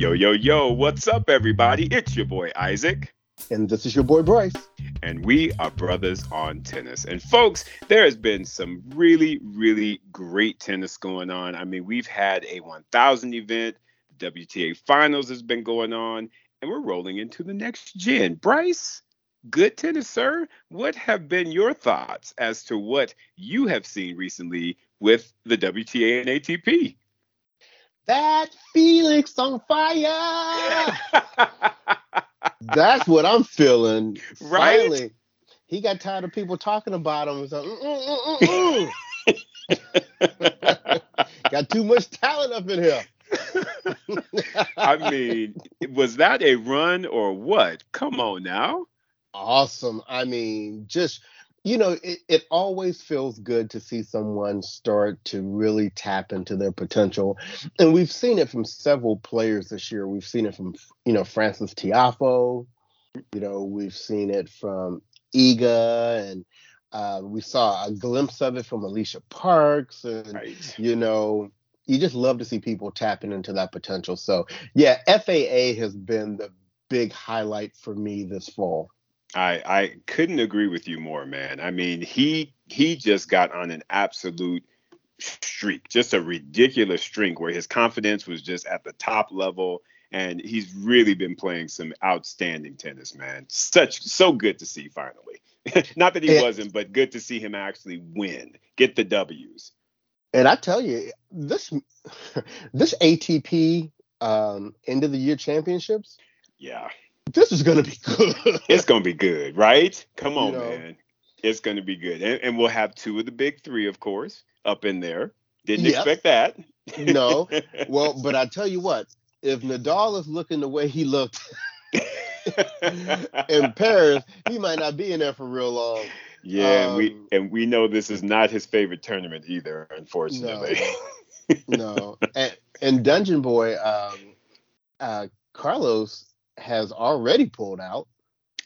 Yo, yo, yo, what's up, everybody? It's your boy Isaac. And this is your boy Bryce. And we are brothers on tennis. And folks, there has been some really, really great tennis going on. I mean, we've had a 1000 event, WTA Finals has been going on, and we're rolling into the next gen. Bryce, good tennis, sir. What have been your thoughts as to what you have seen recently with the WTA and ATP? That Felix on fire. That's what I'm feeling. Right? Finally, he got tired of people talking about him. Mm, mm, mm, got too much talent up in here. I mean, was that a run or what? Come on now. Awesome. I mean, just you know, it, it always feels good to see someone start to really tap into their potential. And we've seen it from several players this year. We've seen it from, you know, Francis Tiafoe. You know, we've seen it from Iga and uh, we saw a glimpse of it from Alycia Parks. And, right. you know, you just love to see people tapping into that potential. So, yeah, FAA has been the big highlight for me this fall. I I couldn't agree with you more, man. I mean, he he just got on an absolute streak, just a ridiculous streak where his confidence was just at the top level and he's really been playing some outstanding tennis, man. Such so good to see finally. Not that he and, wasn't, but good to see him actually win, get the W's. And I tell you, this this ATP um, end of the year championships, yeah, this is gonna be good. it's gonna be good, right? Come on, you know, man. It's gonna be good, and, and, we'll have two of the big three, of course, up in there. Didn't yep. expect that. no, well, but I tell you what, if Nadal is looking the way he looked in Paris, he might not be in there for real long. Yeah, um, and we um, and we know this is not his favorite tournament either, unfortunately. No, no. And, and Dungeon Boy, um, uh, Carlos has already pulled out.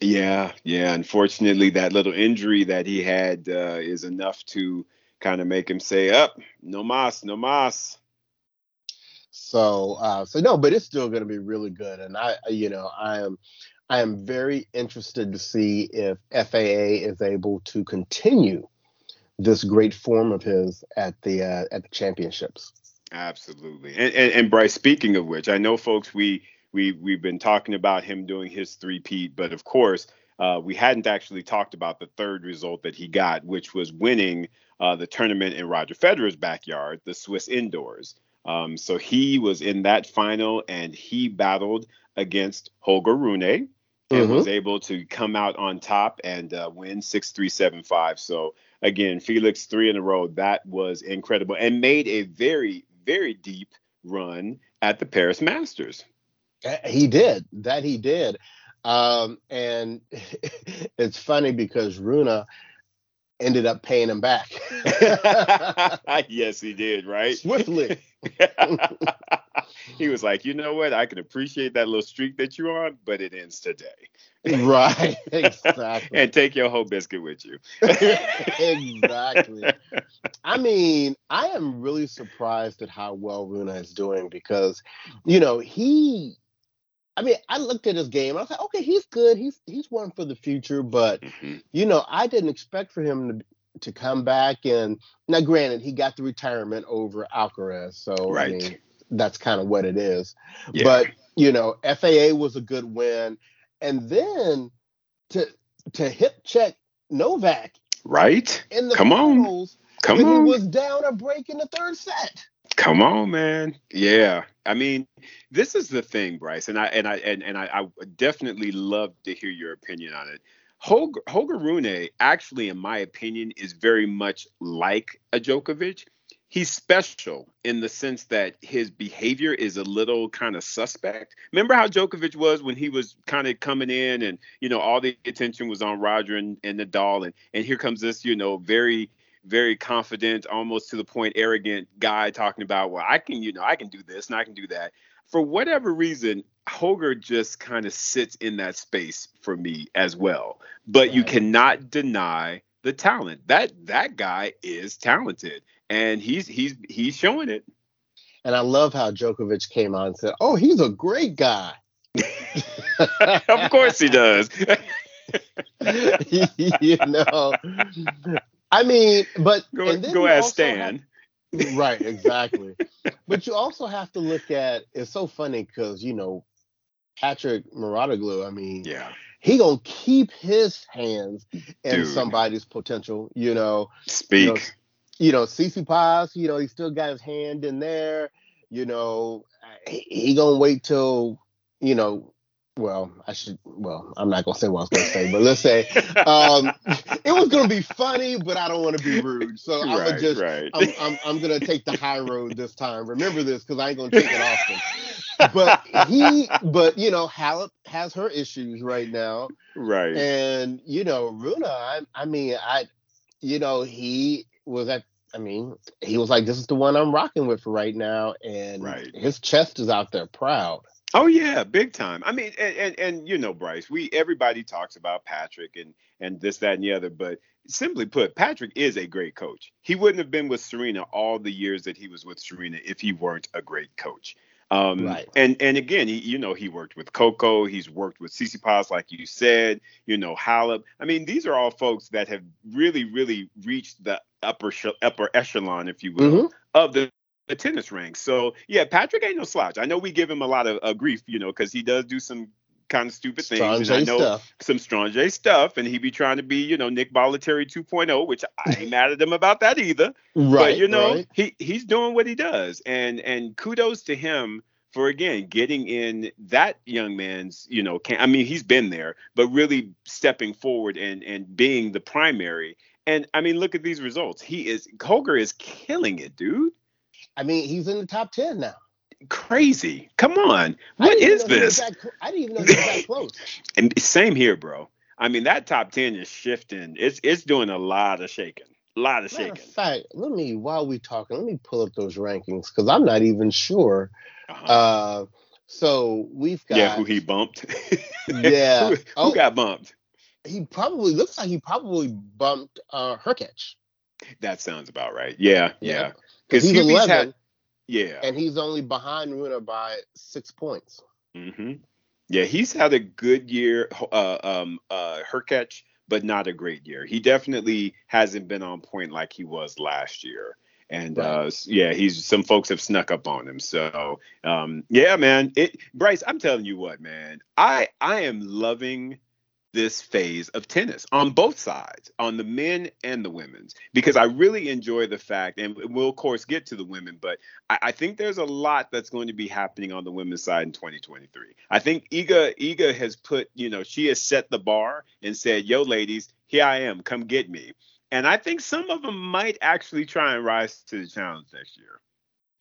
Yeah, yeah. Unfortunately, that little injury that he had uh, is enough to kind of make him say, "Up, oh, no mas, no mas." So, uh, so no, but it's still going to be really good, and I, you know, I am, I am very interested to see if FAA is able to continue this great form of his at the uh, at the championships. Absolutely, and, and and Bryce. Speaking of which, I know folks we we we've been talking about him doing his three-peat, but of course, uh, we hadn't actually talked about the third result that he got, which was winning uh, the tournament in Roger Federer's backyard, the Swiss indoors. Um, so he was in that final and he battled against Holger Rune and mm-hmm. was able to come out on top and uh, win 6 3 7 5. So again, Felix three in a row. That was incredible and made a very, very deep run at the Paris Masters. He did that. He did, um, and it's funny because Rune ended up paying him back. yes, he did. Right, swiftly. he was like, you know what? I can appreciate that little streak that you're on, but it ends today. right, exactly. and take your whole biscuit with you. exactly. I mean, I am really surprised at how well Rune is doing because, you know, he I mean, I looked at his game. I was like, okay, he's good. He's he's one for the future. But mm-hmm. you know, I didn't expect for him to to come back. And now, granted, he got the retirement over Alcaraz, so right. I mean, that's kind of what it is. Yeah. But you know, FAA was a good win, and then to to hip check Novak. Right. In the come finals, on, come on. He was down a break in the third set. Come on, man. Yeah. I mean, this is the thing, Bryce, and I and I and, and I, I definitely love to hear your opinion on it. Holger, Holger Rune, actually, in my opinion, is very much like a Djokovic. He's special in the sense that his behavior is a little kind of suspect. Remember how Djokovic was when he was kind of coming in and, you know, all the attention was on Roger and, and Nadal. And, and here comes this, you know, very very confident, almost to the point arrogant guy talking about, well, I can, you know, I can do this and I can do that. For whatever reason, Holger just kind of sits in that space for me as well. But you cannot deny the talent. That that guy is talented and he's he's he's showing it. And I love how Djokovic came on and said, "Oh, he's a great guy." of course he does. you know, I mean, but go, go ask Stan. Have, right, exactly. but you also have to look at. It's so funny because you know, Patrick Mouratoglou. I mean, yeah, he gonna keep his hands in Dude. somebody's potential. You know, speak. You know, you know, Tsitsipas, you know, he still got his hand in there. You know, he, he gonna wait till you know well, I should. Well, I'm not gonna say what I was gonna say, but let's say um, it was gonna be funny, but I don't want to be rude, so I'm gonna just. Right. I'm, I'm, I'm gonna take the high road this time. Remember this, because I ain't gonna take it often. but he, but you know, Halep has her issues right now, right? And you know, Rune, I, I mean, I, you know, he was at I mean, he was like, "This is the one I'm rocking with for right now," and right. his chest is out there proud. Oh yeah, big time. I mean, and, and, and you know, Bryce, we everybody talks about Patrick and and this, that, and the other, but simply put, Patrick is a great coach. He wouldn't have been with Serena all the years that he was with Serena if he weren't a great coach. Um, right. And and again, he, you know, he worked with Coco. He's worked with Tsitsipas, like you said. You know, Halep. I mean, these are all folks that have really, really reached the upper upper echelon, if you will, mm-hmm. of the the tennis ranks. So yeah, Patrick ain't no slouch. I know we give him a lot of uh, grief, you know, because he does do some kind of stupid things. and I know stuff. some strong J stuff, and he be trying to be, you know, Nick Bollettieri 2.0, which I ain't mad at him about that either. Right. But you know, right. he he's doing what he does, and and kudos to him for again getting in that young man's, you know, can I mean he's been there, but really stepping forward and and being the primary. And I mean, look at these results. He is Holger is killing it, dude. I mean, he's in the top ten now. Crazy. Come on. What is this? That, I didn't even know he was that close. and same here, bro. I mean, that top ten is shifting. It's it's doing a lot of shaking. A lot of shaking. Of fact, let me while we talking, let me pull up those rankings because I'm not even sure. Uh-huh. Uh, so we've got yeah, who he bumped. yeah, who, who oh, got bumped? He probably looks like he probably bumped uh Hurkacz. That sounds about right. Yeah, yeah. Because he's 11, had, yeah, and he's only behind Rune by six points. Mm-hmm. Yeah, he's had a good year, uh, um, uh, Hurkacz, but not a great year. He definitely hasn't been on point like he was last year. And right. uh, yeah, he's some folks have snuck up on him. So um, yeah, man. It Bryce, I'm telling you what, man. I I am loving this phase of tennis on both sides, on the men and the women's, because I really enjoy the fact, and we'll of course get to the women, but I, I, think there's a lot that's going to be happening on the women's side in 2023. I think Iga Iga has put, you know, she has set the bar and said, "Yo, ladies, here I am, come get me." And I think some of them might actually try and rise to the challenge next year.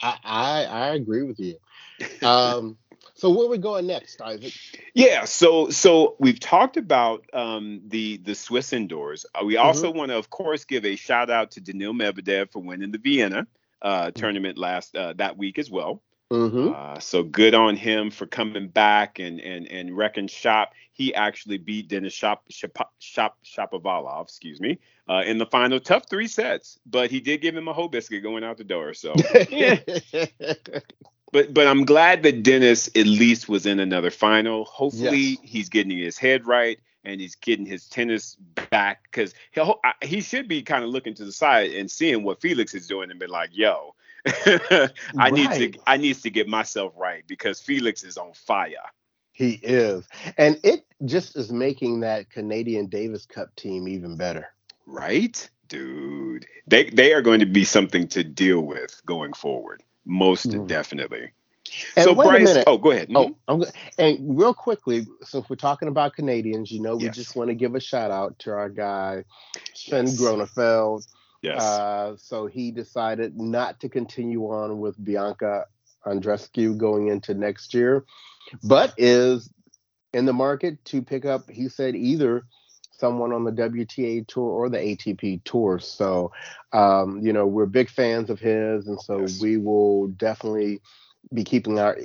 I I, I agree with you. Um, so where are we going next, Isaac? Yeah, so so we've talked about um, the the Swiss indoors. Uh, we also mm-hmm. want to, of course, give a shout out to Daniil Medvedev for winning the Vienna uh, mm-hmm. tournament last uh, that week as well. Mm-hmm. Uh, so good on him for coming back and and and wrecking shop. He actually beat Denis Shop Shop Shop Shapovalov, excuse me, uh, in the final tough three sets. But he did give him a whole biscuit going out the door. So yeah. but but I'm glad that Dennis at least was in another final. Hopefully yes. he's getting his head right and he's getting his tennis back because he he should be kind of looking to the side and seeing what Felix is doing and be like, yo, I right. need to I needs to get myself right because Felix is on fire. He is, and it just is making that Canadian Davis Cup team even better. Right, dude. They they are going to be something to deal with going forward. Most mm. definitely. And so Bryce, oh, go ahead. Oh, I'm go- and real quickly, since we're talking about Canadians, you know, we yes. just want to give a shout out to our guy Sven yes. Groeneveld. Yes. Uh, so he decided not to continue on with Bianca Andrescu going into next year, but is in the market to pick up. He said either someone on the WTA tour or the ATP tour. So, um, you know, we're big fans of his, and so yes. we will definitely be keeping our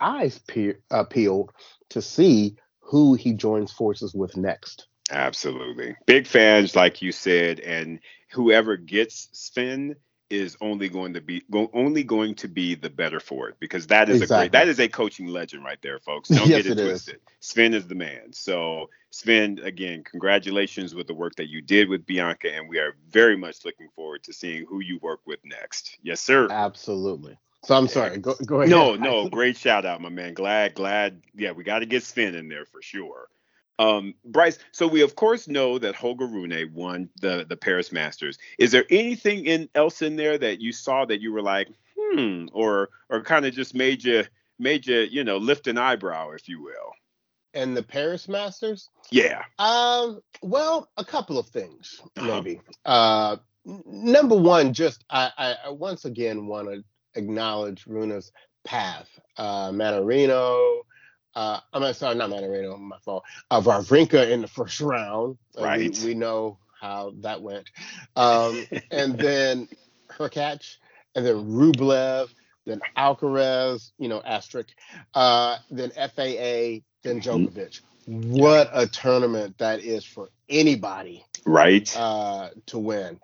eyes pe- uh, peeled to see who he joins forces with next. Absolutely. Big fans, like you said, and whoever gets Sven is only going to be go, only going to be the better for it because that is exactly. a great that is a coaching legend right there, folks. Don't yes, get it, it twisted. Is. Sven is the man. So Sven, again, congratulations with the work that you did with Bianca, and we are very much looking forward to seeing who you work with next. Yes, sir. Absolutely. So I'm sorry. Go, go ahead. No, no, great shout out, my man. Glad, glad. Yeah, we got to get Sven in there for sure. Um, Bryce, so we of course know that Holger Rune won the the Paris Masters. Is there anything in else in there that you saw that you were like, hmm, or or kind of just made you made you you know lift an eyebrow, if you will? And the Paris Masters? Yeah. Um. Well, a couple of things, uh-huh. maybe. Uh, number one, just I, I once again want to acknowledge Rune's path. Uh, Mannarino, uh, I'm sorry, not Mannarino, my fault. Uh, Wawrinka in the first round. Uh, right. We, we, know how that went. Um, and then Hurkacz, and then Rublev, then Alcaraz, you know, asterisk, uh, then FAA, then mm-hmm. Djokovic. What a tournament that is for anybody. Right. Uh, to win.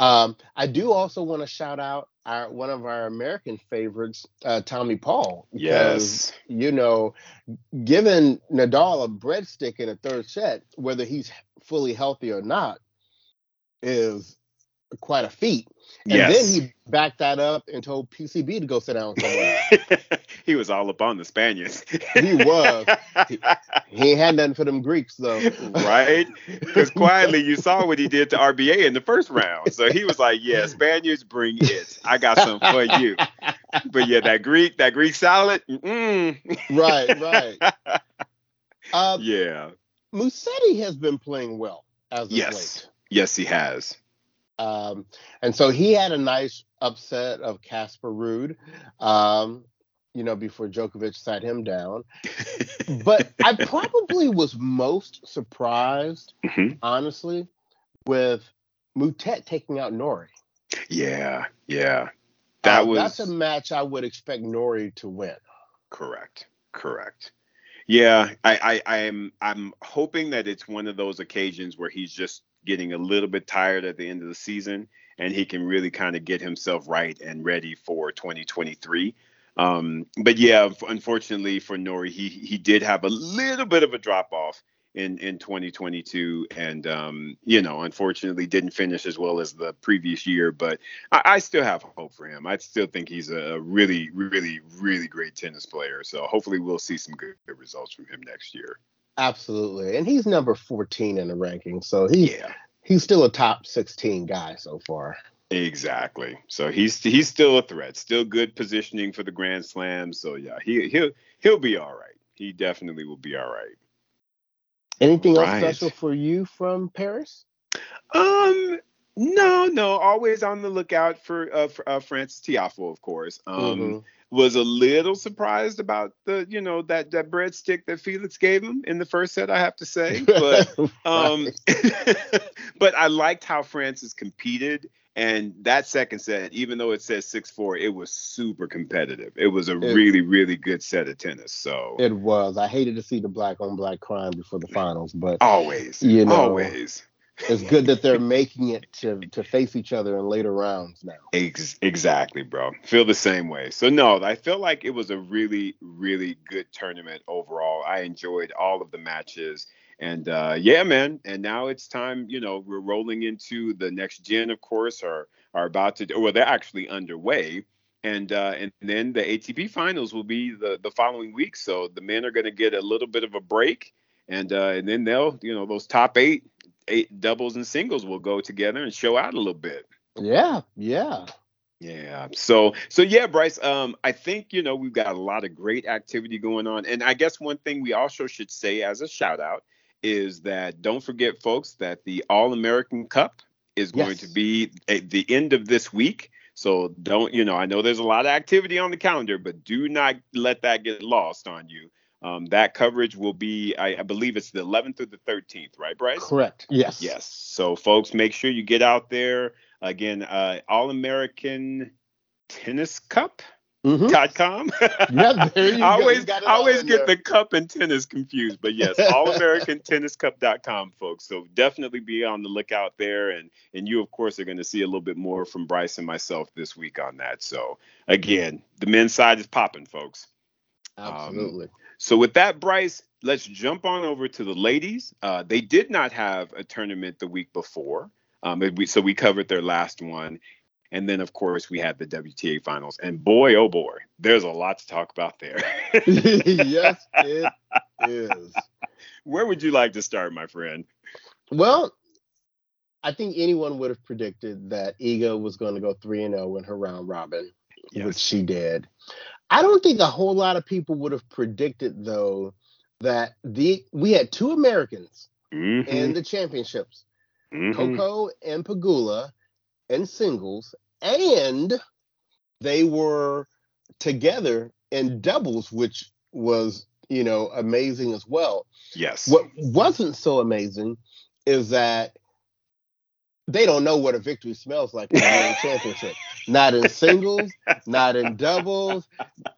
Um, I do also want to shout out our one of our American favorites, uh, Tommy Paul. Because, yes. You know, giving Nadal a breadstick in a third set, whether he's fully healthy or not, is quite a feat. And yes. then he backed that up and told PCB to go sit down somewhere. he was all up on the Spaniards. he was. He, he, had nothing for them Greeks though. right? Because quietly you saw what he did to RBA in the first round. So he was like, "Yeah, Spaniards, bring it. I got some for you." But yeah, that Greek, that Greek salad. Right, right. Uh, yeah. Musetti has been playing well as of yes. late. Yes, he has. Um, and so he had a nice upset of Casper Ruud, um, you know, before Djokovic sat him down. but I probably was most surprised, mm-hmm. honestly, with Moutet taking out Norrie. Yeah, yeah. That uh, was that's a match I would expect Norrie to win. Correct. Correct. Yeah, I, I, I'm I'm hoping that it's one of those occasions where he's just getting a little bit tired at the end of the season and he can really kind of get himself right and ready for 2023. Um, but yeah, unfortunately for Norrie, he he did have a little bit of a drop off in in 2022, and um, you know, unfortunately, didn't finish as well as the previous year. But I, I still have hope for him. I still think he's a really, really, really great tennis player. So hopefully, we'll see some good, good results from him next year. Absolutely. And he's number 14 in the ranking. So he, yeah. he's still a top 16 guy so far. Exactly. So he's he's still a threat, still good positioning for the Grand Slam. So yeah, he he'll he'll be all right. He definitely will be all right. Anything right. else special for you from Paris? Um, no, no. Always on the lookout for uh, for, uh Frances Tiafoe, of course. Um, mm-hmm was a little surprised about the you know that that breadstick that Felix gave him in the first set. I have to say, but um, but I liked how Francis competed. And that second set, even though it says six four, it was super competitive. It was a it, really, really good set of tennis. So it was. I hated to see the black on black crime before the finals, but always, you know, always it's good that they're making it to to face each other in later rounds now. Ex- exactly, bro. Feel the same way. So no, I feel like it was a really really good tournament overall. I enjoyed all of the matches. And uh, yeah, man. And now it's time. You know, we're rolling into the next gen. Of course, are are about to. Well, they're actually underway. And uh, and then the ATP finals will be the the following week. So the men are going to get a little bit of a break, and uh, and then they'll you know those top eight eight doubles and singles will go together and show out a little bit. Yeah, yeah. Yeah. So so yeah, Bryce. Um, I think you know we've got a lot of great activity going on, and I guess one thing we also should say as a shout out is that don't forget, folks, that the All American Cup is going yes. to be at the end of this week. So don't you know? I know there's a lot of activity on the calendar, but do not let that get lost on you. Um, that coverage will be, I, I, believe it's the 11th through the 13th, right, Bryce? Correct. Yes. Yes. So, folks, make sure you get out there. Again, uh, All American Tennis Cup. Mm-hmm. Dot com. yeah, there you I always, go. I always get there. the cup and tennis confused, but yes, allamericantenniscup.com, folks. So definitely be on the lookout there, and and you of course are going to see a little bit more from Bryce and myself this week on that. So again, the men's side is popping, folks. Absolutely. Um, so with that, Bryce, let's jump on over to the ladies. Uh, they did not have a tournament the week before. Um, we, so we covered their last one. And then, of course, we had the WTA finals. And boy, oh boy, there's a lot to talk about there. yes, it is. Where would you like to start, my friend? Well, I think anyone would have predicted that Iga was going to go 3 and 0 in her round robin, yes. which she did. I don't think a whole lot of people would have predicted, though, that the we had two Americans mm-hmm. in the championships, mm-hmm. Coco and Pegula, in singles, and they were together in doubles, which was, you know, amazing as well. Yes. What wasn't so amazing is that they don't know what a victory smells like in the championship. Not in singles, not in doubles.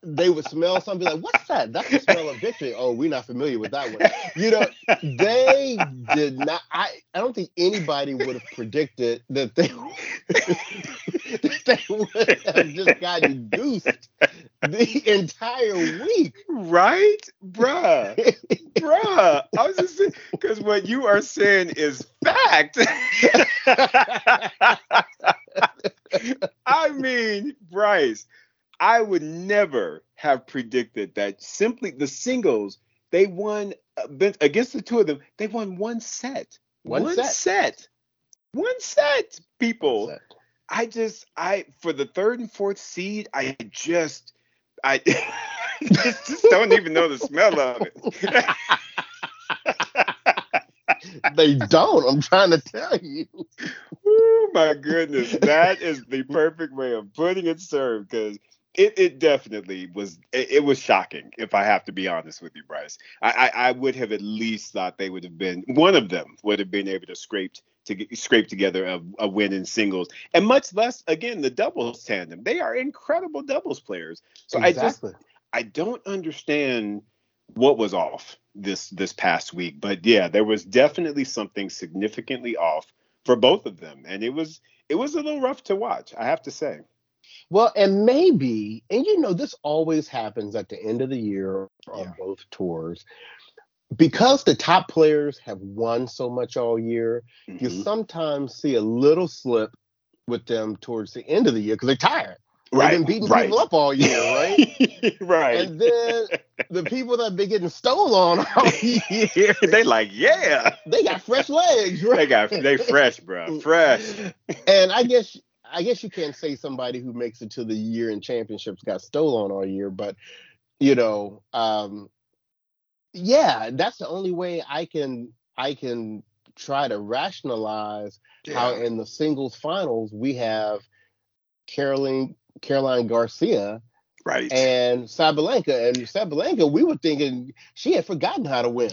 They would smell something like, "What's that? That's the smell of victory." Oh, we're not familiar with that one. You know, they did not. I I don't think anybody would have predicted that they that they would have just gotten goosed the entire week. Right, bruh, bruh. I was just saying because what you are saying is fact. I mean, Bryce, I would never have predicted that simply the singles they won uh, against the two of them. They won one set. One, one set. set. One set, people. One set. I just, I for the third and fourth seed, I just, I just, just don't even know the smell of it. they don't. I'm trying to tell you. Oh my goodness, that is the perfect way of putting it, sir. Because it, it definitely was. It, it, was shocking, if I have to be honest with you, Bryce. I, I, I would have at least thought they would have been one of them would have been able to scrape to get, scrape together a, a win in singles, and much less again the doubles tandem. They are incredible doubles players. So exactly. I just I don't understand what was off this this past week. But yeah, there was definitely something significantly off for both of them, and it was it was a little rough to watch. I have to say. Well, and maybe, and you know, this always happens at the end of the year on yeah. both tours. Because the top players have won so much all year, mm-hmm. you sometimes see a little slip with them towards the end of the year because they're tired. Right, They've been beating right. people up all year, right? right. And then the people that have been getting stolen on all year, they like, yeah, they got fresh legs, right? They got they fresh, bro, fresh. And I guess I guess you can't say somebody who makes it to the year in championships got stolen all year, but you know, um, yeah, that's the only way I can I can try to rationalize yeah. how in the singles finals we have Caroline Caroline Garcia right and Sabalenka and Sabalenka we were thinking she had forgotten how to win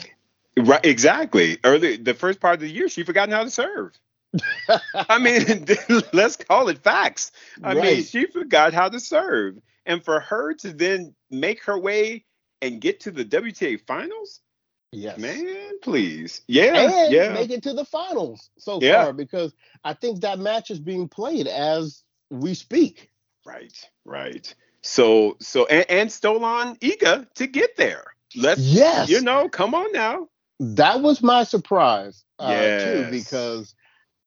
right exactly early the first part of the year she forgotten how to serve I mean let's call it facts I right. mean she forgot how to serve and for her to then make her way and get to the WTA finals Yes. Man, please. Yeah. And yeah. make it to the finals so yeah. far because I think that match is being played as we speak. Right, right. So, so and, and Stolan Iga to get there. Let's, yes, you know, come on now. That was my surprise uh, yes. too, because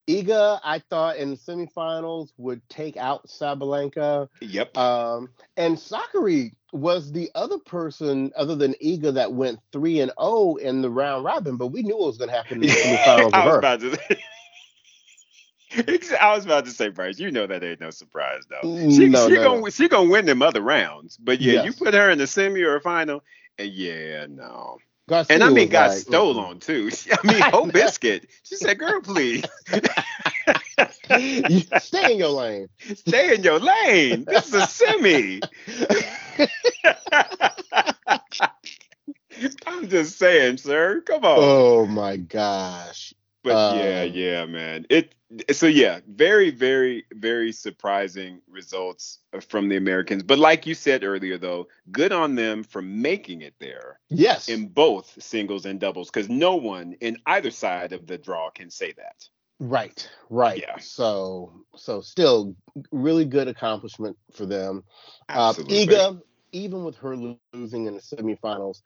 Iga, I thought in the semifinals would take out Sabalenka. Yep. Um, and Sakkari was the other person other than Iga that went three and zero oh in the round robin, but we knew it was going to happen in the semifinals. I was about to. I was about to say, Bryce, you know that ain't no surprise though. She, no, she no. gonna she gonna win them other rounds, but yeah, yes. you put her in the semi or final, and yeah, no. Garcia and I mean, got like, stole on too. I mean, whole biscuit. She said, "Girl, please." Stay in your lane. Stay in your lane. This is a semi. I'm just saying, sir. Come on. Oh my gosh. But um, yeah, yeah, man. It so yeah, very, very, very surprising results from the Americans. But like you said earlier, though, good on them for making it there. Yes. In both singles and doubles, because no one in either side of the draw can say that. Right, right. Yeah. So, so still really good accomplishment for them. Uh, Absolutely. Uh, Iga, even with her losing in the semifinals,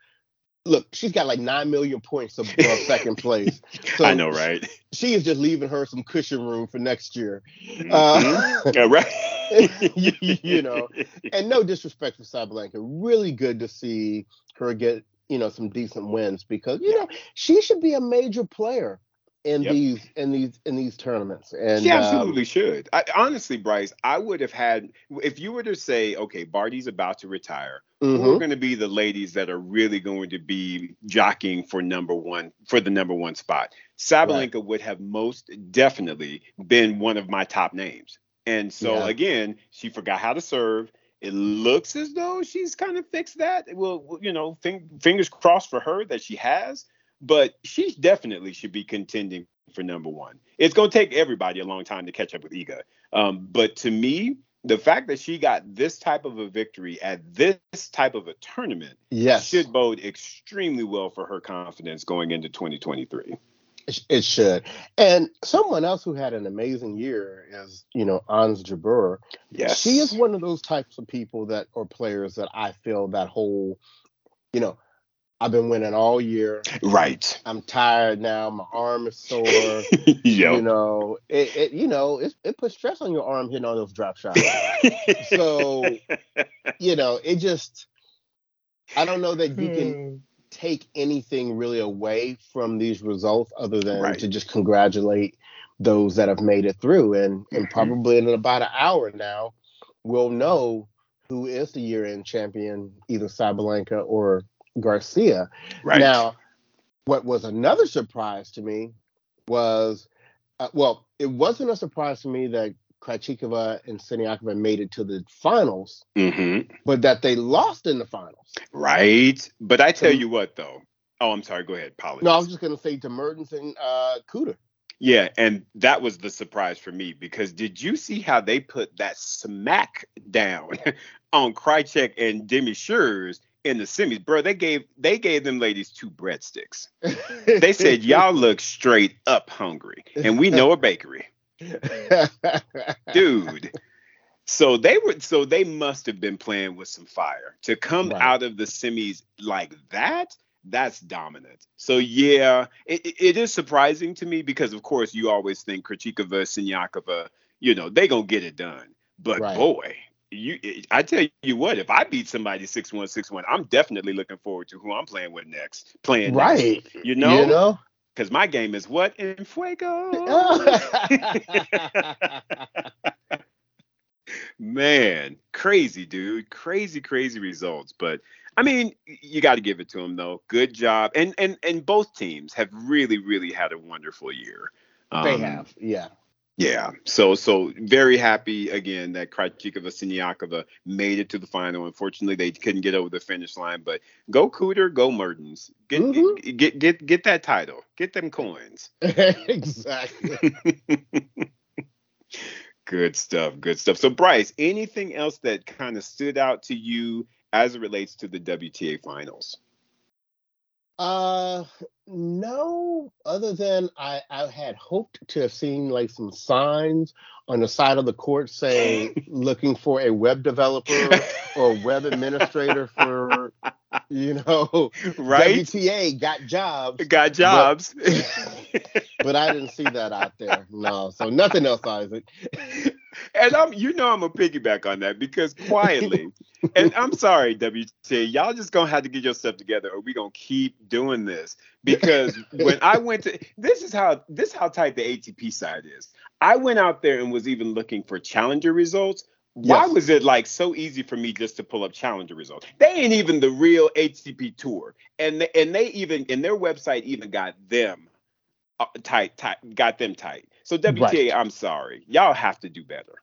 look, she's got like nine million points above second place. So I know, right? She is just leaving her some cushion room for next year. Mm-hmm. Uh, yeah, right. you, you, know, and no disrespect for Sabalenka, really good to see her get you know some decent wins because you know she should be a major player in yep. these in these in these tournaments. And she absolutely um, should. I, honestly, Bryce, I would have had if you were to say, okay, Barty's about to retire. Mm-hmm. Who are going to be the ladies that are really going to be jockeying for number one for the number one spot? Sabalenka right. would have most definitely been one of my top names. And so yeah. again, she forgot how to serve. It looks as though she's kind of fixed that. Well, you know, fingers crossed for her that she has but she definitely should be contending for number one. It's going to take everybody a long time to catch up with Iga. Um, but to me, the fact that she got this type of a victory at this type of a tournament yes. should bode extremely well for her confidence going into 2023. It should. And someone else who had an amazing year is, you know, Ons Jabeur. Yes. She is one of those types of people that or players that I feel that whole, you know, I've been winning all year. Right. I'm tired now. My arm is sore. yep. You know, it, it you know, it, it puts stress on your arm hitting all those drop shots. so, you know, it just I don't know that you can hmm. take anything really away from these results other than right. to just congratulate those that have made it through. And and mm-hmm. probably in about an hour now, we'll know who is the year-end champion, either Sabalenka or Garcia. Right. Now, what was another surprise to me was, uh, well, it wasn't a surprise to me that Krejcikova and Siniakova made it to the finals, mm-hmm. but that they lost in the finals. Right. But I tell you what, though. Oh, I'm sorry. Go ahead. Apologies. No, I was just going to say to Mertens and uh. Yeah, and that was the surprise for me because did you see how they put that smack down on Krawczyk and Demi Schuurs in the semis, bro, they gave they gave them ladies two breadsticks. they said y'all look straight up hungry, and we know a bakery, dude. So they were so they must have been playing with some fire to come right. out of the semis like that. That's dominant. So yeah, it, it is surprising to me because of course you always think Krejcikova, Siniakova, you know they gonna get it done. But right. boy, you I tell you what, if I beat somebody six one six one, I'm definitely looking forward to who I'm playing with next. Playing right, next, you know, you know, because my game is what in fuego. Man, crazy dude, crazy crazy results. But I mean, you got to give it to them though. Good job, and and and both teams have really really had a wonderful year. Um, they have, yeah. Yeah. So so very happy again that Krejcikova Siniakova made it to the final. Unfortunately, they couldn't get over the finish line. But go Kuder, go Mertens. Get mm-hmm. get get get that title. Get them coins. exactly. good stuff. Good stuff. So Bryce, anything else that kind of stood out to you as it relates to the WTA finals? Uh, no. Other than I, I had hoped to have seen like some signs on the side of the court saying looking for a web developer or web administrator for you know right? WTA got jobs. Got jobs. but, but I didn't see that out there no. So nothing else Isaac and I'm you know I'm a piggyback on that because quietly and I'm sorry WTA y'all just gonna have to get yourself together or we gonna keep doing this because when I went to this is how this is how tight the ATP side is I went out there and was even looking for challenger results. Why yes. was it like so easy for me just to pull up challenger results? They ain't even the real ATP tour, and they, and they even in their website even got them uh, tight, tight, got them tight. So WTA, right. I'm sorry, y'all have to do better.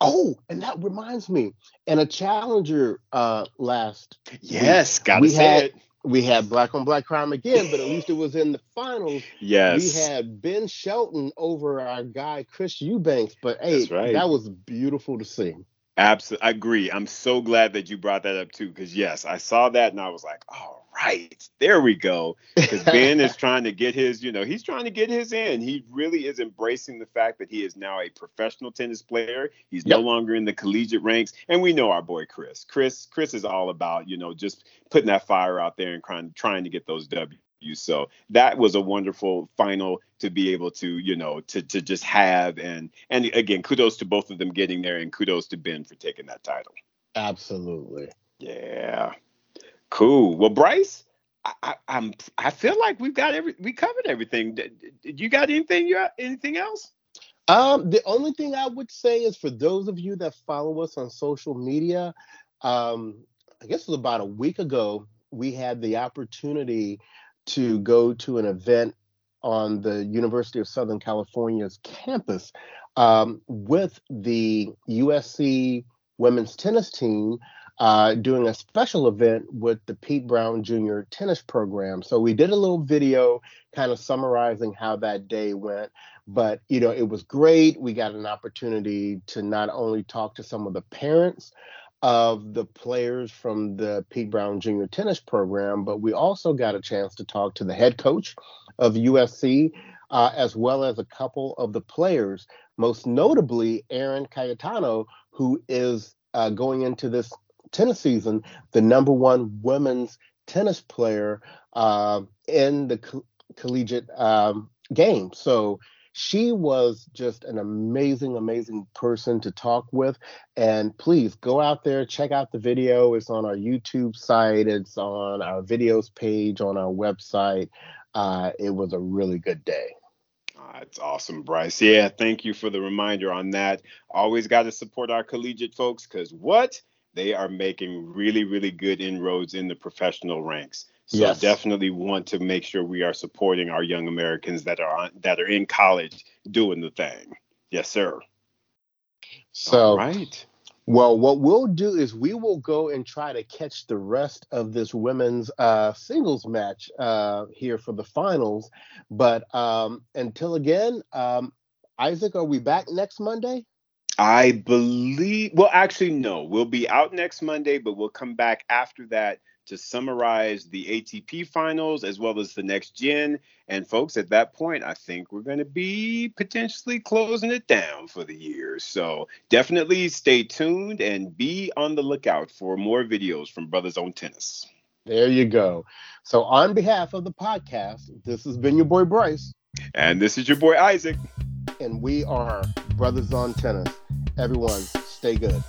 Oh, and that reminds me, and a challenger uh last yes, gotta we say had, it. we had black on black crime again, but at least it was in the finals. Yes. We had Ben Shelton over our guy Chris Eubanks, but hey, right. that was beautiful to see. Absolutely, I agree. I'm so glad that you brought that up too, because yes, I saw that and I was like, all right, there we go. Because Ben is trying to get his, you know, he's trying to get his in. He really is embracing the fact that he is now a professional tennis player. He's yep. no longer in the collegiate ranks, and we know our boy Chris. Chris, Chris is all about, you know, just putting that fire out there and trying, trying to get those W's. So that was a wonderful final to be able to, you know, to to just have and and again, kudos to both of them getting there and kudos to Ben for taking that title. Absolutely. Yeah. Cool. Well, Bryce, I, I, am I feel like we've got every we covered everything. Did, did you got anything you anything else? Um, the only thing I would say is for those of you that follow us on social media, um, I guess it was about a week ago, we had the opportunity to go to an event on the University of Southern California's campus um, with the USC women's tennis team uh, doing a special event with the Pete Brown Jr. tennis program. So we did a little video kind of summarizing how that day went. But, you know, it was great. We got an opportunity to not only talk to some of the parents of the players from the Pete Brown Jr. tennis program, but we also got a chance to talk to the head coach of USC, uh, as well as a couple of the players, most notably Eryn Cayetano, who is uh, going into this tennis season the number one women's tennis player uh, in the co- collegiate um, game. So she was just an amazing, amazing person to talk with. And please go out there, check out the video. It's on our YouTube site, it's on our videos page on our website. Uh, it was a really good day. That's awesome, Bryce. Yeah, thank you for the reminder on that. Always got to support our collegiate folks because what? They are making really, really good inroads in the professional ranks. So yes. definitely want to make sure we are supporting our young Americans that are on, that are in college doing the thing. Yes, sir. So All right. Well, what we'll do is we will go and try to catch the rest of this women's uh, singles match uh, here for the finals. But um, until again, um, Isaac, are we back next Monday? I believe. Well, actually, no. We'll be out next Monday, but we'll come back after that to summarize the ATP finals as well as the next gen. And folks, at that point, I think we're going to be potentially closing it down for the year. So definitely stay tuned and be on the lookout for more videos from Brothers on Tennis. There you go. So, on behalf of the podcast, this has been your boy Bryce. And this is your boy Isaac. And we are Brothers on Tennis. Everyone, stay good.